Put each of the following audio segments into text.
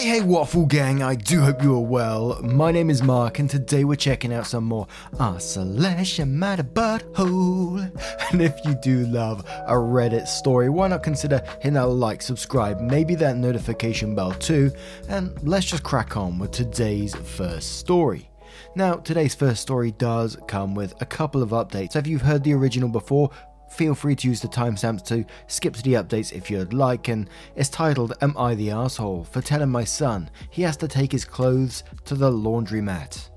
Hey, hey, Waffle Gang, I do hope you are well. My name is Mark, and today we're checking out some more Isolation Matter Butthole. And if you do love a Reddit story, why not consider hitting that like, subscribe, maybe that notification bell too, and let's just crack on with today's first story. Now, today's first story does come with a couple of updates. If you've heard the original before, feel free to use the timestamps to skip to the updates if you'd like, and it's titled Am I the Asshole for telling my son he has to take his clothes to the laundromat.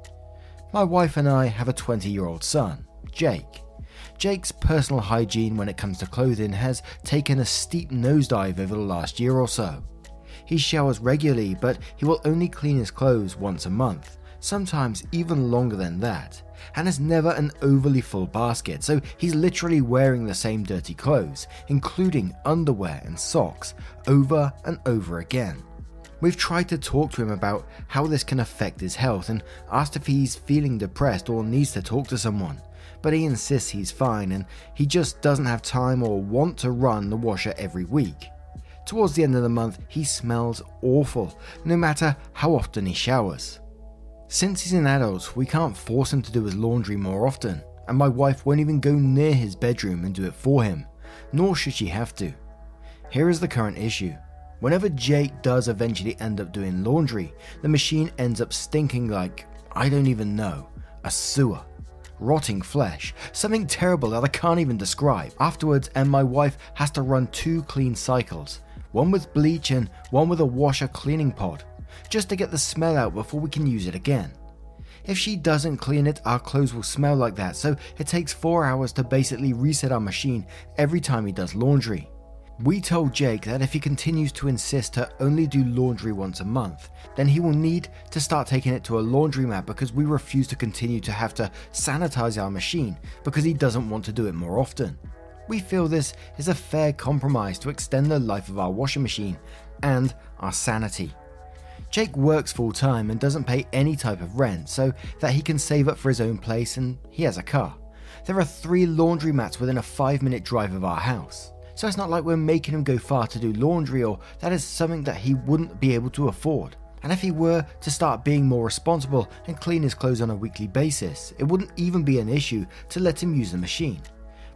My wife and I have a 20 year old son, Jake. Jake's personal hygiene when it comes to clothing has taken a steep nosedive over the last year or so. He showers regularly, but he will only clean his clothes once a month, sometimes even longer than that, and has never an overly full basket, so he's literally wearing the same dirty clothes, including underwear and socks, over and over again. We've tried to talk to him about how this can affect his health and asked if he's feeling depressed or needs to talk to someone, but he insists he's fine and he just doesn't have time or want to run the washer every week. Towards the end of the month, he smells awful, no matter how often he showers. Since he's an adult, we can't force him to do his laundry more often, and my wife won't even go near his bedroom and do it for him, nor should she have to. Here is the current issue. Whenever Jake does eventually end up doing laundry, the machine ends up stinking like, I don't even know, a sewer. Rotting flesh, something terrible that I can't even describe. Afterwards, and my wife has to run two clean cycles one with bleach and one with a washer cleaning pod just to get the smell out before we can use it again. If she doesn't clean it, our clothes will smell like that, so it takes 4 hours to basically reset our machine every time he does laundry. We told Jake that if he continues to insist to only do laundry once a month, then he will need to start taking it to a laundromat because we refuse to continue to have to sanitize our machine because he doesn't want to do it more often. We feel this is a fair compromise to extend the life of our washing machine and our sanity. Jake works full time and doesn't pay any type of rent so that he can save up for his own place and he has a car. There are three laundromats within a five minute drive of our house. So it's not like we're making him go far to do laundry or that is something that he wouldn't be able to afford. And if he were to start being more responsible and clean his clothes on a weekly basis, it wouldn't even be an issue to let him use the machine.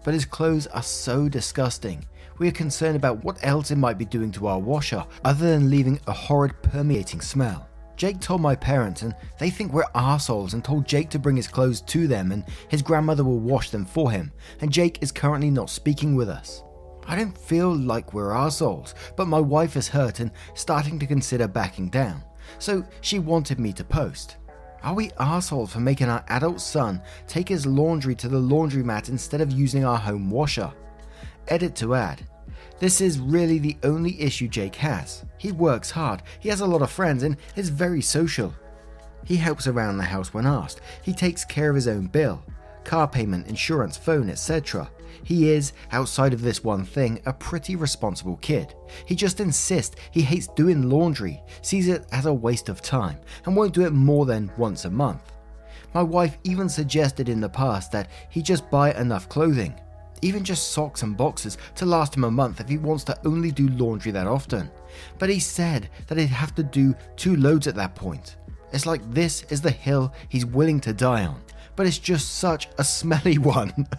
But his clothes are so disgusting we are concerned about what else it might be doing to our washer other than leaving a horrid permeating smell. Jake told my parents, and they think we're assholes and told Jake to bring his clothes to them and his grandmother will wash them for him, and Jake is currently not speaking with us. I don't feel like we're assholes, but my wife is hurt and starting to consider backing down, so she wanted me to post. Are we assholes for making our adult son take his laundry to the laundromat instead of using our home washer? Edit to add. This is really the only issue Jake has. He works hard, he has a lot of friends, and is very social. He helps around the house when asked. He takes care of his own bill, car payment, insurance, phone, etc. He is, outside of this one thing, a pretty responsible kid. He just insists he hates doing laundry, sees it as a waste of time, and won't do it more than once a month. My wife even suggested in the past that he just buy enough clothing, even just socks and boxes, to last him a month if he wants to only do laundry that often. But he said that he'd have to do two loads at that point. It's like this is the hill he's willing to die on, but it's just such a smelly one.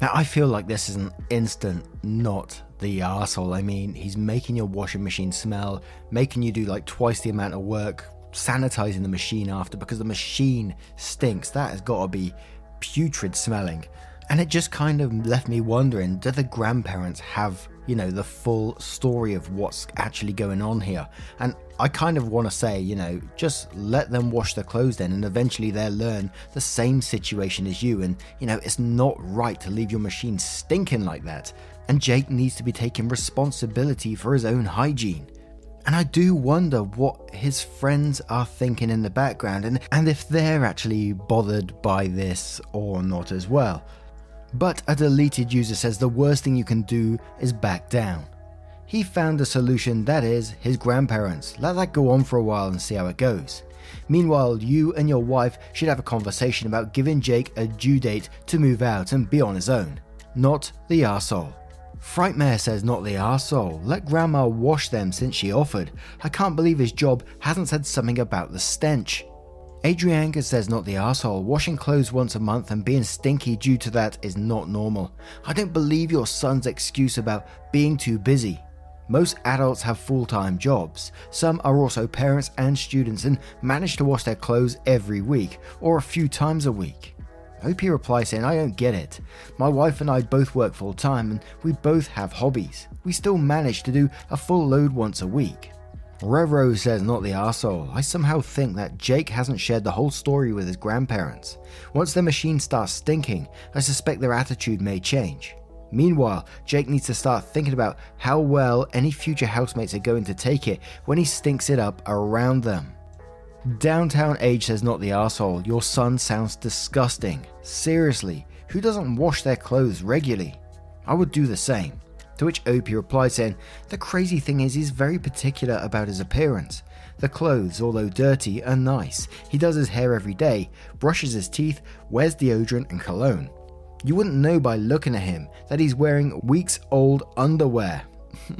Now, I feel like this is an instant not the arsehole. I mean, he's making your washing machine smell, making you do like twice the amount of work, sanitizing the machine after because the machine stinks. That has got to be putrid smelling. And it just kind of left me wondering do the grandparents have, you know, the full story of what's actually going on here? And I kind of want to say, you know, just let them wash their clothes then, and eventually they'll learn the same situation as you. And, you know, it's not right to leave your machine stinking like that. And Jake needs to be taking responsibility for his own hygiene. And I do wonder what his friends are thinking in the background and, and if they're actually bothered by this or not as well. But a deleted user says the worst thing you can do is back down. He found a solution that is his grandparents. Let that go on for a while and see how it goes. Meanwhile, you and your wife should have a conversation about giving Jake a due date to move out and be on his own. Not the arsehole. Frightmare says not the arsehole. Let grandma wash them since she offered. I can't believe his job hasn't said something about the stench. Adrianka says not the asshole. Washing clothes once a month and being stinky due to that is not normal. I don't believe your son's excuse about being too busy. Most adults have full time jobs. Some are also parents and students and manage to wash their clothes every week or a few times a week. OP replies saying, I don't get it. My wife and I both work full time and we both have hobbies. We still manage to do a full load once a week. Revro says not the asshole. I somehow think that Jake hasn't shared the whole story with his grandparents. Once the machine starts stinking, I suspect their attitude may change. Meanwhile, Jake needs to start thinking about how well any future housemates are going to take it when he stinks it up around them. Downtown Age says not the asshole. Your son sounds disgusting. Seriously, who doesn't wash their clothes regularly? I would do the same. To which OP replied saying, The crazy thing is, he's very particular about his appearance. The clothes, although dirty, are nice. He does his hair every day, brushes his teeth, wears deodorant and cologne. You wouldn't know by looking at him that he's wearing weeks old underwear.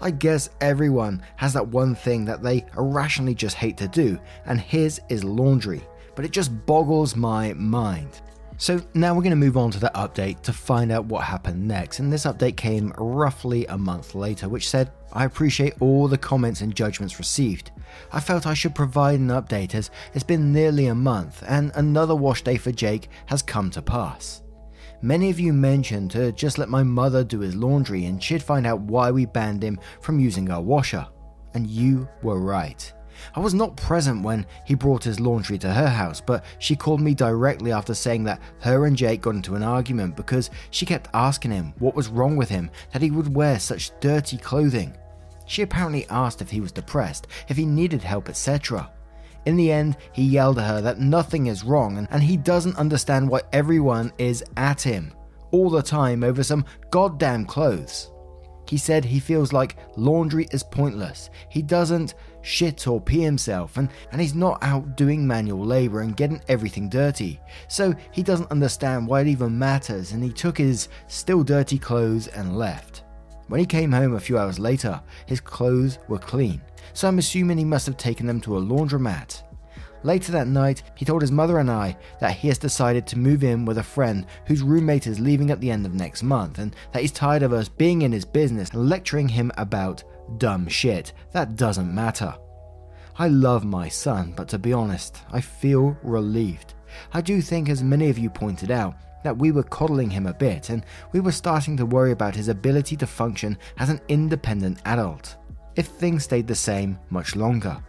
I guess everyone has that one thing that they irrationally just hate to do, and his is laundry, but it just boggles my mind. So now we're going to move on to the update to find out what happened next. And this update came roughly a month later, which said, I appreciate all the comments and judgments received. I felt I should provide an update as it's been nearly a month and another wash day for Jake has come to pass. Many of you mentioned to just let my mother do his laundry and she'd find out why we banned him from using our washer. And you were right. I was not present when he brought his laundry to her house, but she called me directly after saying that her and Jake got into an argument because she kept asking him what was wrong with him that he would wear such dirty clothing. She apparently asked if he was depressed, if he needed help, etc. In the end, he yelled at her that nothing is wrong and he doesn't understand why everyone is at him all the time over some goddamn clothes. He said he feels like laundry is pointless. He doesn't shit or pee himself, and, and he's not out doing manual labor and getting everything dirty. So he doesn't understand why it even matters, and he took his still dirty clothes and left. When he came home a few hours later, his clothes were clean, so I'm assuming he must have taken them to a laundromat. Later that night, he told his mother and I that he has decided to move in with a friend whose roommate is leaving at the end of next month and that he's tired of us being in his business and lecturing him about dumb shit that doesn't matter. I love my son, but to be honest, I feel relieved. I do think, as many of you pointed out, that we were coddling him a bit and we were starting to worry about his ability to function as an independent adult if things stayed the same much longer.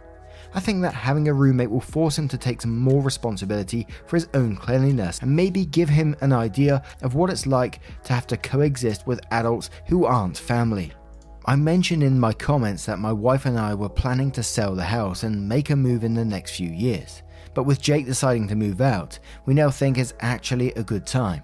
I think that having a roommate will force him to take some more responsibility for his own cleanliness and maybe give him an idea of what it's like to have to coexist with adults who aren't family. I mentioned in my comments that my wife and I were planning to sell the house and make a move in the next few years. But with Jake deciding to move out, we now think it's actually a good time.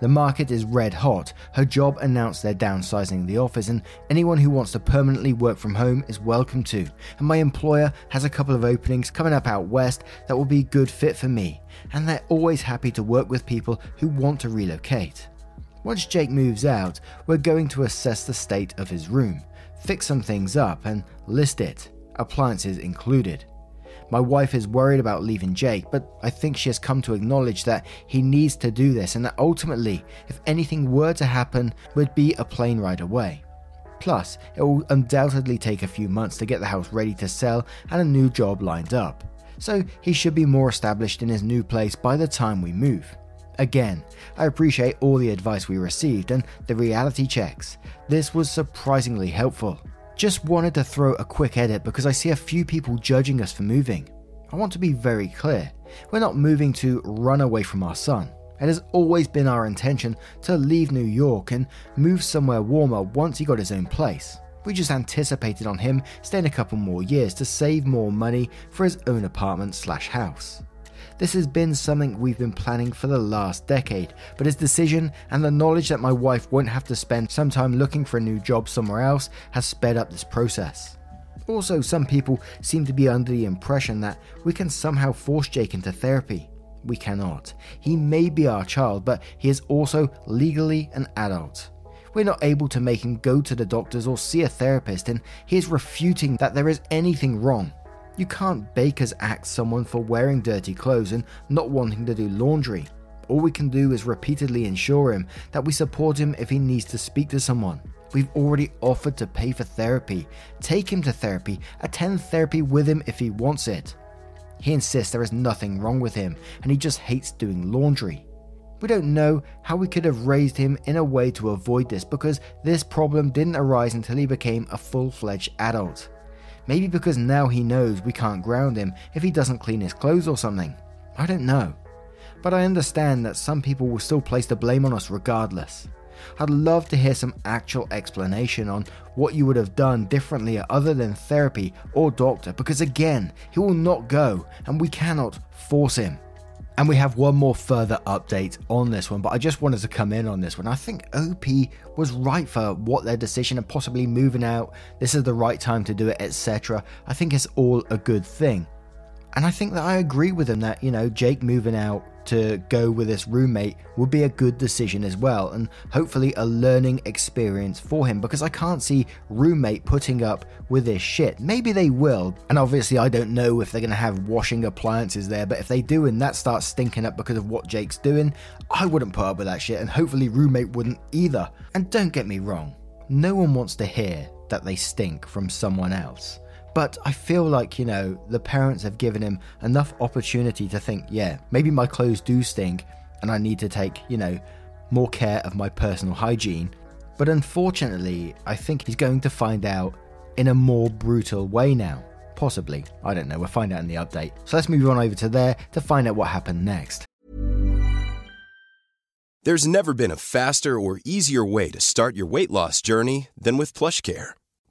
The market is red hot. Her job announced they're downsizing the office, and anyone who wants to permanently work from home is welcome to. And my employer has a couple of openings coming up out west that will be a good fit for me, and they're always happy to work with people who want to relocate. Once Jake moves out, we're going to assess the state of his room, fix some things up, and list it, appliances included. My wife is worried about leaving Jake, but I think she has come to acknowledge that he needs to do this and that ultimately, if anything were to happen, would be a plane ride away. Plus, it will undoubtedly take a few months to get the house ready to sell and a new job lined up. So he should be more established in his new place by the time we move. Again, I appreciate all the advice we received and the reality checks. This was surprisingly helpful. Just wanted to throw a quick edit because I see a few people judging us for moving. I want to be very clear. We're not moving to run away from our son. It has always been our intention to leave New York and move somewhere warmer once he got his own place. We just anticipated on him staying a couple more years to save more money for his own apartment slash house. This has been something we've been planning for the last decade, but his decision and the knowledge that my wife won't have to spend some time looking for a new job somewhere else has sped up this process. Also, some people seem to be under the impression that we can somehow force Jake into therapy. We cannot. He may be our child, but he is also legally an adult. We're not able to make him go to the doctors or see a therapist, and he is refuting that there is anything wrong. You can't Baker's act someone for wearing dirty clothes and not wanting to do laundry. All we can do is repeatedly ensure him that we support him if he needs to speak to someone. We've already offered to pay for therapy, take him to therapy, attend therapy with him if he wants it. He insists there is nothing wrong with him and he just hates doing laundry. We don't know how we could have raised him in a way to avoid this because this problem didn't arise until he became a full fledged adult. Maybe because now he knows we can't ground him if he doesn't clean his clothes or something. I don't know. But I understand that some people will still place the blame on us regardless. I'd love to hear some actual explanation on what you would have done differently other than therapy or doctor, because again, he will not go and we cannot force him. And we have one more further update on this one, but I just wanted to come in on this one. I think OP was right for what their decision and possibly moving out. This is the right time to do it, etc. I think it's all a good thing. And I think that I agree with him that, you know, Jake moving out to go with this roommate would be a good decision as well, and hopefully a learning experience for him because I can't see roommate putting up with this shit. Maybe they will, and obviously I don't know if they're gonna have washing appliances there, but if they do and that starts stinking up because of what Jake's doing, I wouldn't put up with that shit, and hopefully roommate wouldn't either. And don't get me wrong, no one wants to hear that they stink from someone else. But I feel like, you know, the parents have given him enough opportunity to think, yeah, maybe my clothes do stink and I need to take, you know, more care of my personal hygiene. But unfortunately, I think he's going to find out in a more brutal way now. Possibly. I don't know. We'll find out in the update. So let's move on over to there to find out what happened next. There's never been a faster or easier way to start your weight loss journey than with PlushCare.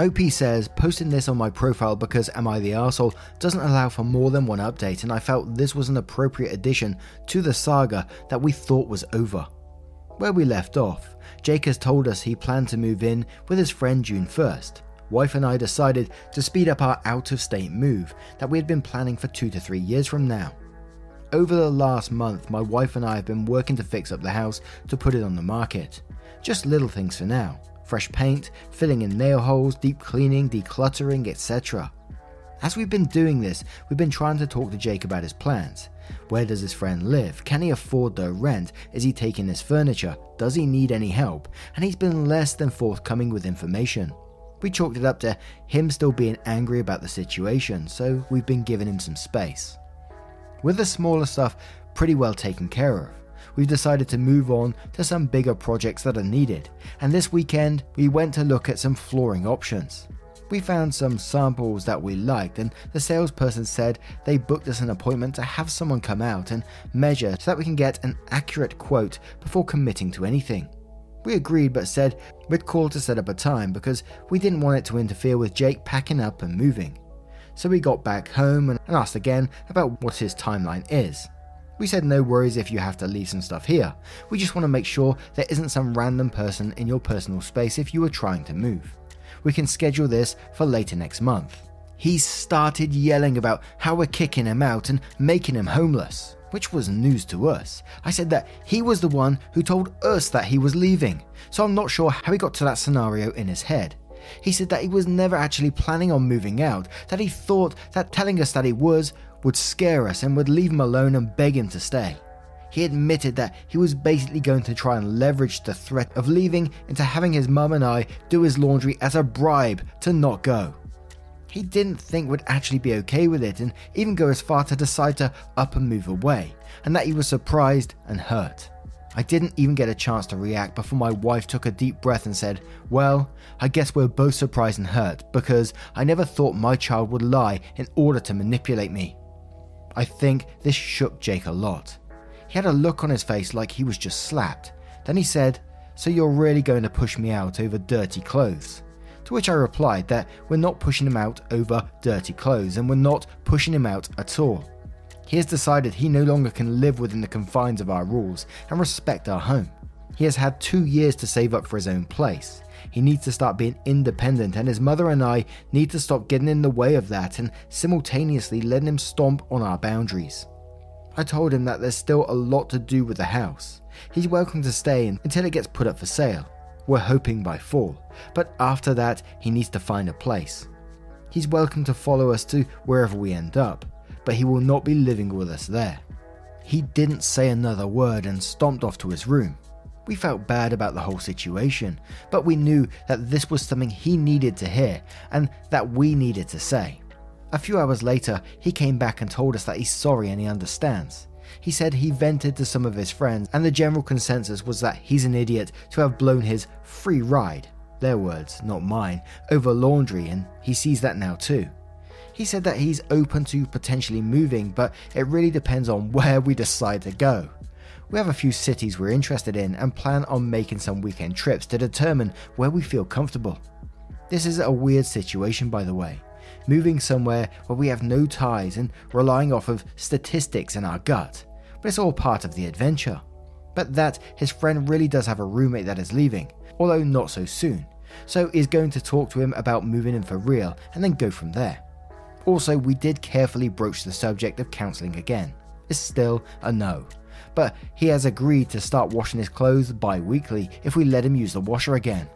OP says, posting this on my profile because Am I the Arsehole doesn't allow for more than one update, and I felt this was an appropriate addition to the saga that we thought was over. Where we left off, Jake has told us he planned to move in with his friend June 1st. Wife and I decided to speed up our out of state move that we had been planning for two to three years from now. Over the last month, my wife and I have been working to fix up the house to put it on the market. Just little things for now fresh paint, filling in nail holes, deep cleaning, decluttering, etc. As we've been doing this, we've been trying to talk to Jake about his plans. Where does his friend live? Can he afford the rent? Is he taking his furniture? Does he need any help? And he's been less than forthcoming with information. We chalked it up to him still being angry about the situation, so we've been giving him some space. With the smaller stuff pretty well taken care of, we've decided to move on to some bigger projects that are needed, and this weekend we went to look at some flooring options. We found some samples that we liked, and the salesperson said they booked us an appointment to have someone come out and measure so that we can get an accurate quote before committing to anything. We agreed but said we'd call to set up a time because we didn't want it to interfere with Jake packing up and moving. So we got back home and asked again about what his timeline is. We said no worries if you have to leave some stuff here. We just want to make sure there isn't some random person in your personal space if you are trying to move. We can schedule this for later next month. He started yelling about how we're kicking him out and making him homeless, which was news to us. I said that he was the one who told us that he was leaving, so I'm not sure how he got to that scenario in his head. He said that he was never actually planning on moving out, that he thought that telling us that he was would scare us and would leave him alone and beg him to stay. He admitted that he was basically going to try and leverage the threat of leaving into having his mum and I do his laundry as a bribe to not go. He didn't think we'd actually be okay with it and even go as far to decide to up and move away, and that he was surprised and hurt. I didn't even get a chance to react before my wife took a deep breath and said, Well, I guess we're both surprised and hurt because I never thought my child would lie in order to manipulate me. I think this shook Jake a lot. He had a look on his face like he was just slapped. Then he said, So you're really going to push me out over dirty clothes? To which I replied that we're not pushing him out over dirty clothes and we're not pushing him out at all. He has decided he no longer can live within the confines of our rules and respect our home. He has had two years to save up for his own place. He needs to start being independent, and his mother and I need to stop getting in the way of that and simultaneously letting him stomp on our boundaries. I told him that there's still a lot to do with the house. He's welcome to stay until it gets put up for sale. We're hoping by fall, but after that, he needs to find a place. He's welcome to follow us to wherever we end up, but he will not be living with us there. He didn't say another word and stomped off to his room. We felt bad about the whole situation, but we knew that this was something he needed to hear and that we needed to say. A few hours later, he came back and told us that he's sorry and he understands. He said he vented to some of his friends, and the general consensus was that he's an idiot to have blown his free ride, their words, not mine, over laundry, and he sees that now too. He said that he's open to potentially moving, but it really depends on where we decide to go. We have a few cities we're interested in and plan on making some weekend trips to determine where we feel comfortable. This is a weird situation, by the way moving somewhere where we have no ties and relying off of statistics and our gut. But it's all part of the adventure. But that his friend really does have a roommate that is leaving, although not so soon, so is going to talk to him about moving in for real and then go from there. Also, we did carefully broach the subject of counselling again. It's still a no. But he has agreed to start washing his clothes bi weekly if we let him use the washer again.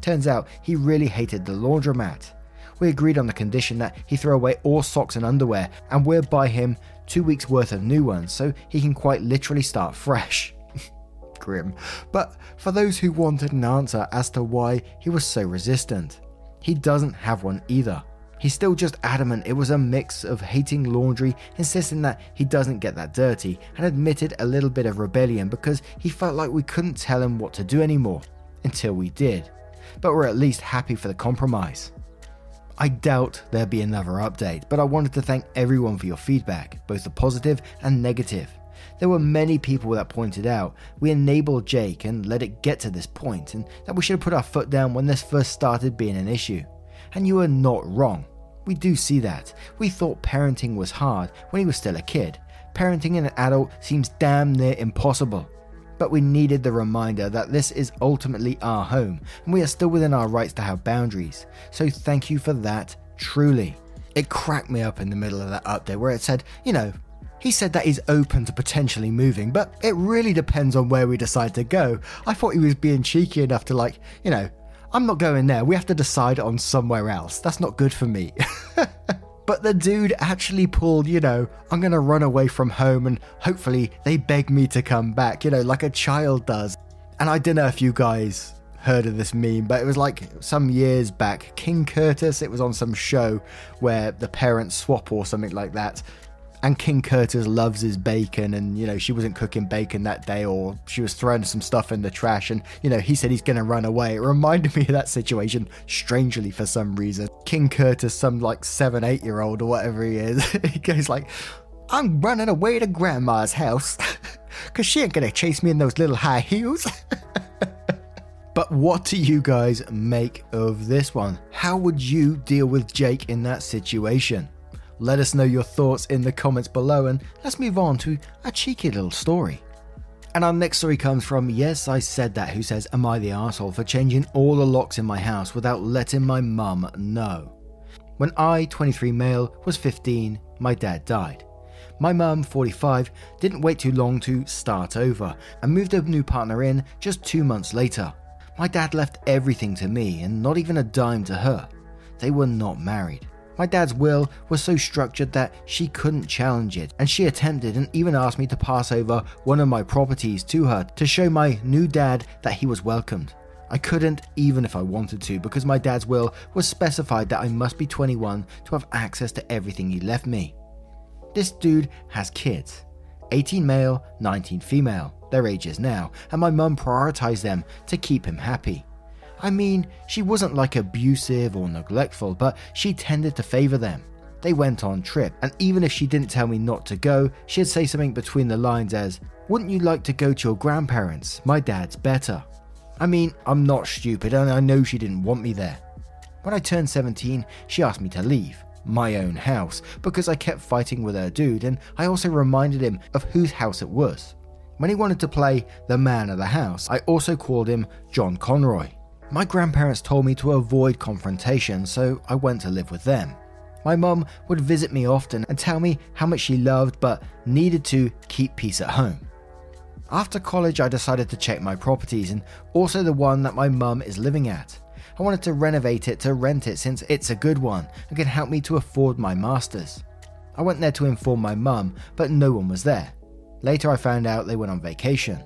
Turns out he really hated the laundromat we agreed on the condition that he throw away all socks and underwear, and we'll buy him two weeks worth of new ones so he can quite literally start fresh. Grim. But for those who wanted an answer as to why he was so resistant, he doesn't have one either. He's still just adamant it was a mix of hating laundry, insisting that he doesn't get that dirty, and admitted a little bit of rebellion because he felt like we couldn't tell him what to do anymore. Until we did. But we're at least happy for the compromise. I doubt there'll be another update, but I wanted to thank everyone for your feedback, both the positive and negative. There were many people that pointed out we enabled Jake and let it get to this point, and that we should have put our foot down when this first started being an issue. And you are not wrong. We do see that. We thought parenting was hard when he was still a kid. Parenting an adult seems damn near impossible but we needed the reminder that this is ultimately our home and we are still within our rights to have boundaries. So thank you for that, truly. It cracked me up in the middle of that update where it said, you know, he said that he's open to potentially moving, but it really depends on where we decide to go. I thought he was being cheeky enough to, like, you know, I'm not going there. We have to decide on somewhere else. That's not good for me. But the dude actually pulled, you know, I'm gonna run away from home and hopefully they beg me to come back, you know, like a child does. And I don't know if you guys heard of this meme, but it was like some years back, King Curtis, it was on some show where the parents swap or something like that and King Curtis loves his bacon, and you know she wasn't cooking bacon that day, or she was throwing some stuff in the trash, and you know he said he's gonna run away. It reminded me of that situation, strangely for some reason. King Curtis, some like seven, eight year old or whatever he is, he goes like, "I'm running away to Grandma's house, cause she ain't gonna chase me in those little high heels." But what do you guys make of this one? How would you deal with Jake in that situation? Let us know your thoughts in the comments below and let's move on to a cheeky little story. And our next story comes from Yes, I Said That, who says, Am I the asshole for changing all the locks in my house without letting my mum know? When I, 23 male, was 15, my dad died. My mum, 45, didn't wait too long to start over and moved a new partner in just two months later. My dad left everything to me and not even a dime to her. They were not married. My dad's will was so structured that she couldn't challenge it, and she attempted and even asked me to pass over one of my properties to her to show my new dad that he was welcomed. I couldn't, even if I wanted to, because my dad's will was specified that I must be 21 to have access to everything he left me. This dude has kids 18 male, 19 female, their ages now, and my mum prioritized them to keep him happy. I mean, she wasn't like abusive or neglectful, but she tended to favour them. They went on trip, and even if she didn't tell me not to go, she'd say something between the lines as, Wouldn't you like to go to your grandparents? My dad's better. I mean, I'm not stupid, and I know she didn't want me there. When I turned 17, she asked me to leave my own house because I kept fighting with her dude, and I also reminded him of whose house it was. When he wanted to play the man of the house, I also called him John Conroy. My grandparents told me to avoid confrontation, so I went to live with them. My mum would visit me often and tell me how much she loved but needed to keep peace at home. After college, I decided to check my properties and also the one that my mum is living at. I wanted to renovate it to rent it since it's a good one and can help me to afford my master's. I went there to inform my mum, but no one was there. Later, I found out they went on vacation.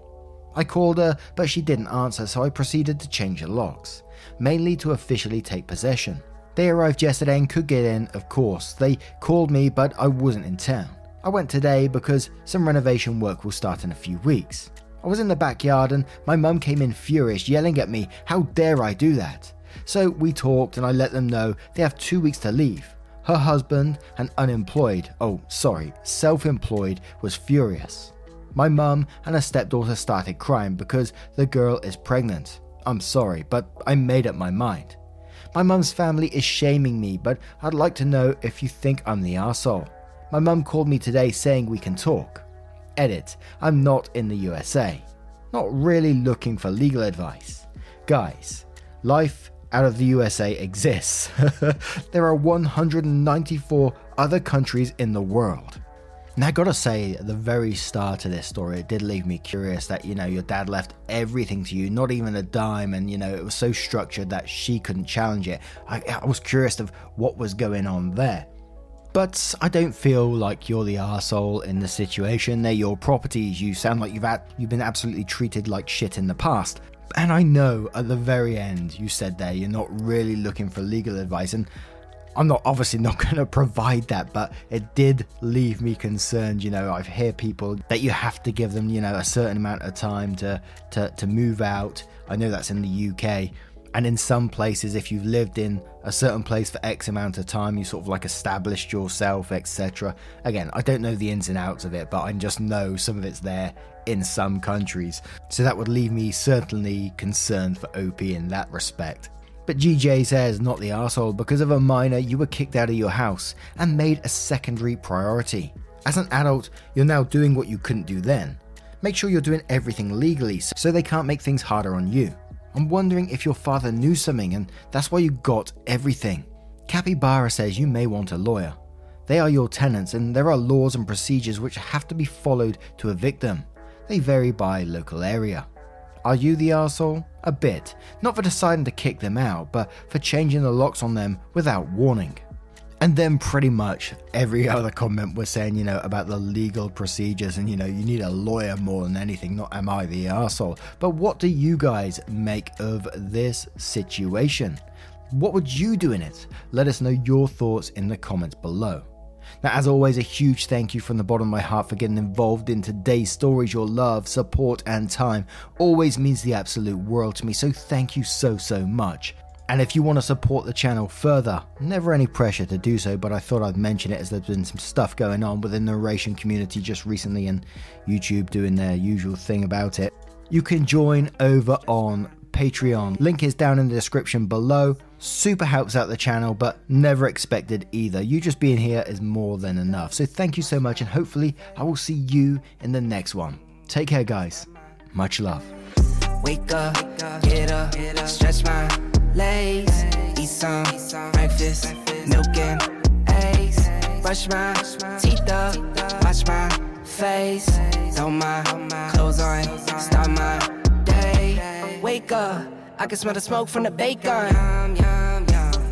I called her, but she didn't answer, so I proceeded to change the locks, mainly to officially take possession. They arrived yesterday and could get in, of course. They called me, but I wasn't in town. I went today because some renovation work will start in a few weeks. I was in the backyard and my mum came in furious, yelling at me, How dare I do that? So we talked and I let them know they have two weeks to leave. Her husband, an unemployed, oh, sorry, self employed, was furious. My mum and her stepdaughter started crying because the girl is pregnant. I'm sorry, but I made up my mind. My mum's family is shaming me, but I'd like to know if you think I'm the asshole. My mum called me today saying we can talk. Edit, I'm not in the USA. Not really looking for legal advice. Guys, life out of the USA exists. there are 194 other countries in the world. Now, I gotta say, at the very start of this story, it did leave me curious that, you know, your dad left everything to you, not even a dime, and, you know, it was so structured that she couldn't challenge it. I, I was curious of what was going on there. But I don't feel like you're the asshole in the situation. They're your properties. You sound like you've, at, you've been absolutely treated like shit in the past. And I know at the very end you said there you're not really looking for legal advice, and I'm not obviously not going to provide that, but it did leave me concerned. You know, I've heard people that you have to give them, you know, a certain amount of time to to to move out. I know that's in the UK, and in some places, if you've lived in a certain place for X amount of time, you sort of like established yourself, etc. Again, I don't know the ins and outs of it, but I just know some of it's there in some countries. So that would leave me certainly concerned for OP in that respect. But GJ says, not the asshole, because of a minor, you were kicked out of your house and made a secondary priority. As an adult, you're now doing what you couldn't do then. Make sure you're doing everything legally so they can't make things harder on you. I'm wondering if your father knew something and that's why you got everything. Capybara says you may want a lawyer. They are your tenants and there are laws and procedures which have to be followed to evict them. They vary by local area. Are you the arsehole? A bit. Not for deciding to kick them out, but for changing the locks on them without warning. And then pretty much every other comment was saying, you know, about the legal procedures and, you know, you need a lawyer more than anything, not am I the asshole. But what do you guys make of this situation? What would you do in it? Let us know your thoughts in the comments below. Now, as always, a huge thank you from the bottom of my heart for getting involved in today's stories. Your love, support, and time always means the absolute world to me, so thank you so, so much. And if you want to support the channel further, never any pressure to do so, but I thought I'd mention it as there's been some stuff going on with the narration community just recently and YouTube doing their usual thing about it. You can join over on Patreon. Link is down in the description below. Super helps out the channel, but never expected either. You just being here is more than enough. So thank you so much, and hopefully, I will see you in the next one. Take care, guys. Much love. Wake up, get up, stretch my legs, eat some breakfast, milk and eggs, brush my teeth up, wash my face, throw my clothes on, start my day. Wake up, I can smell the smoke from the bacon.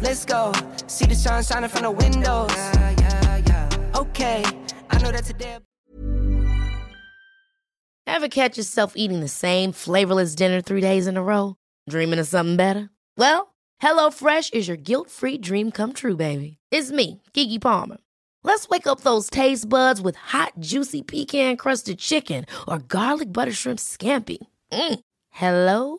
Let's go, see the sun shining from the windows. Okay, I know that today. Ever catch yourself eating the same flavorless dinner three days in a row? Dreaming of something better? Well, HelloFresh is your guilt free dream come true, baby. It's me, Keke Palmer. Let's wake up those taste buds with hot, juicy pecan crusted chicken or garlic butter shrimp scampi. Mm. Hello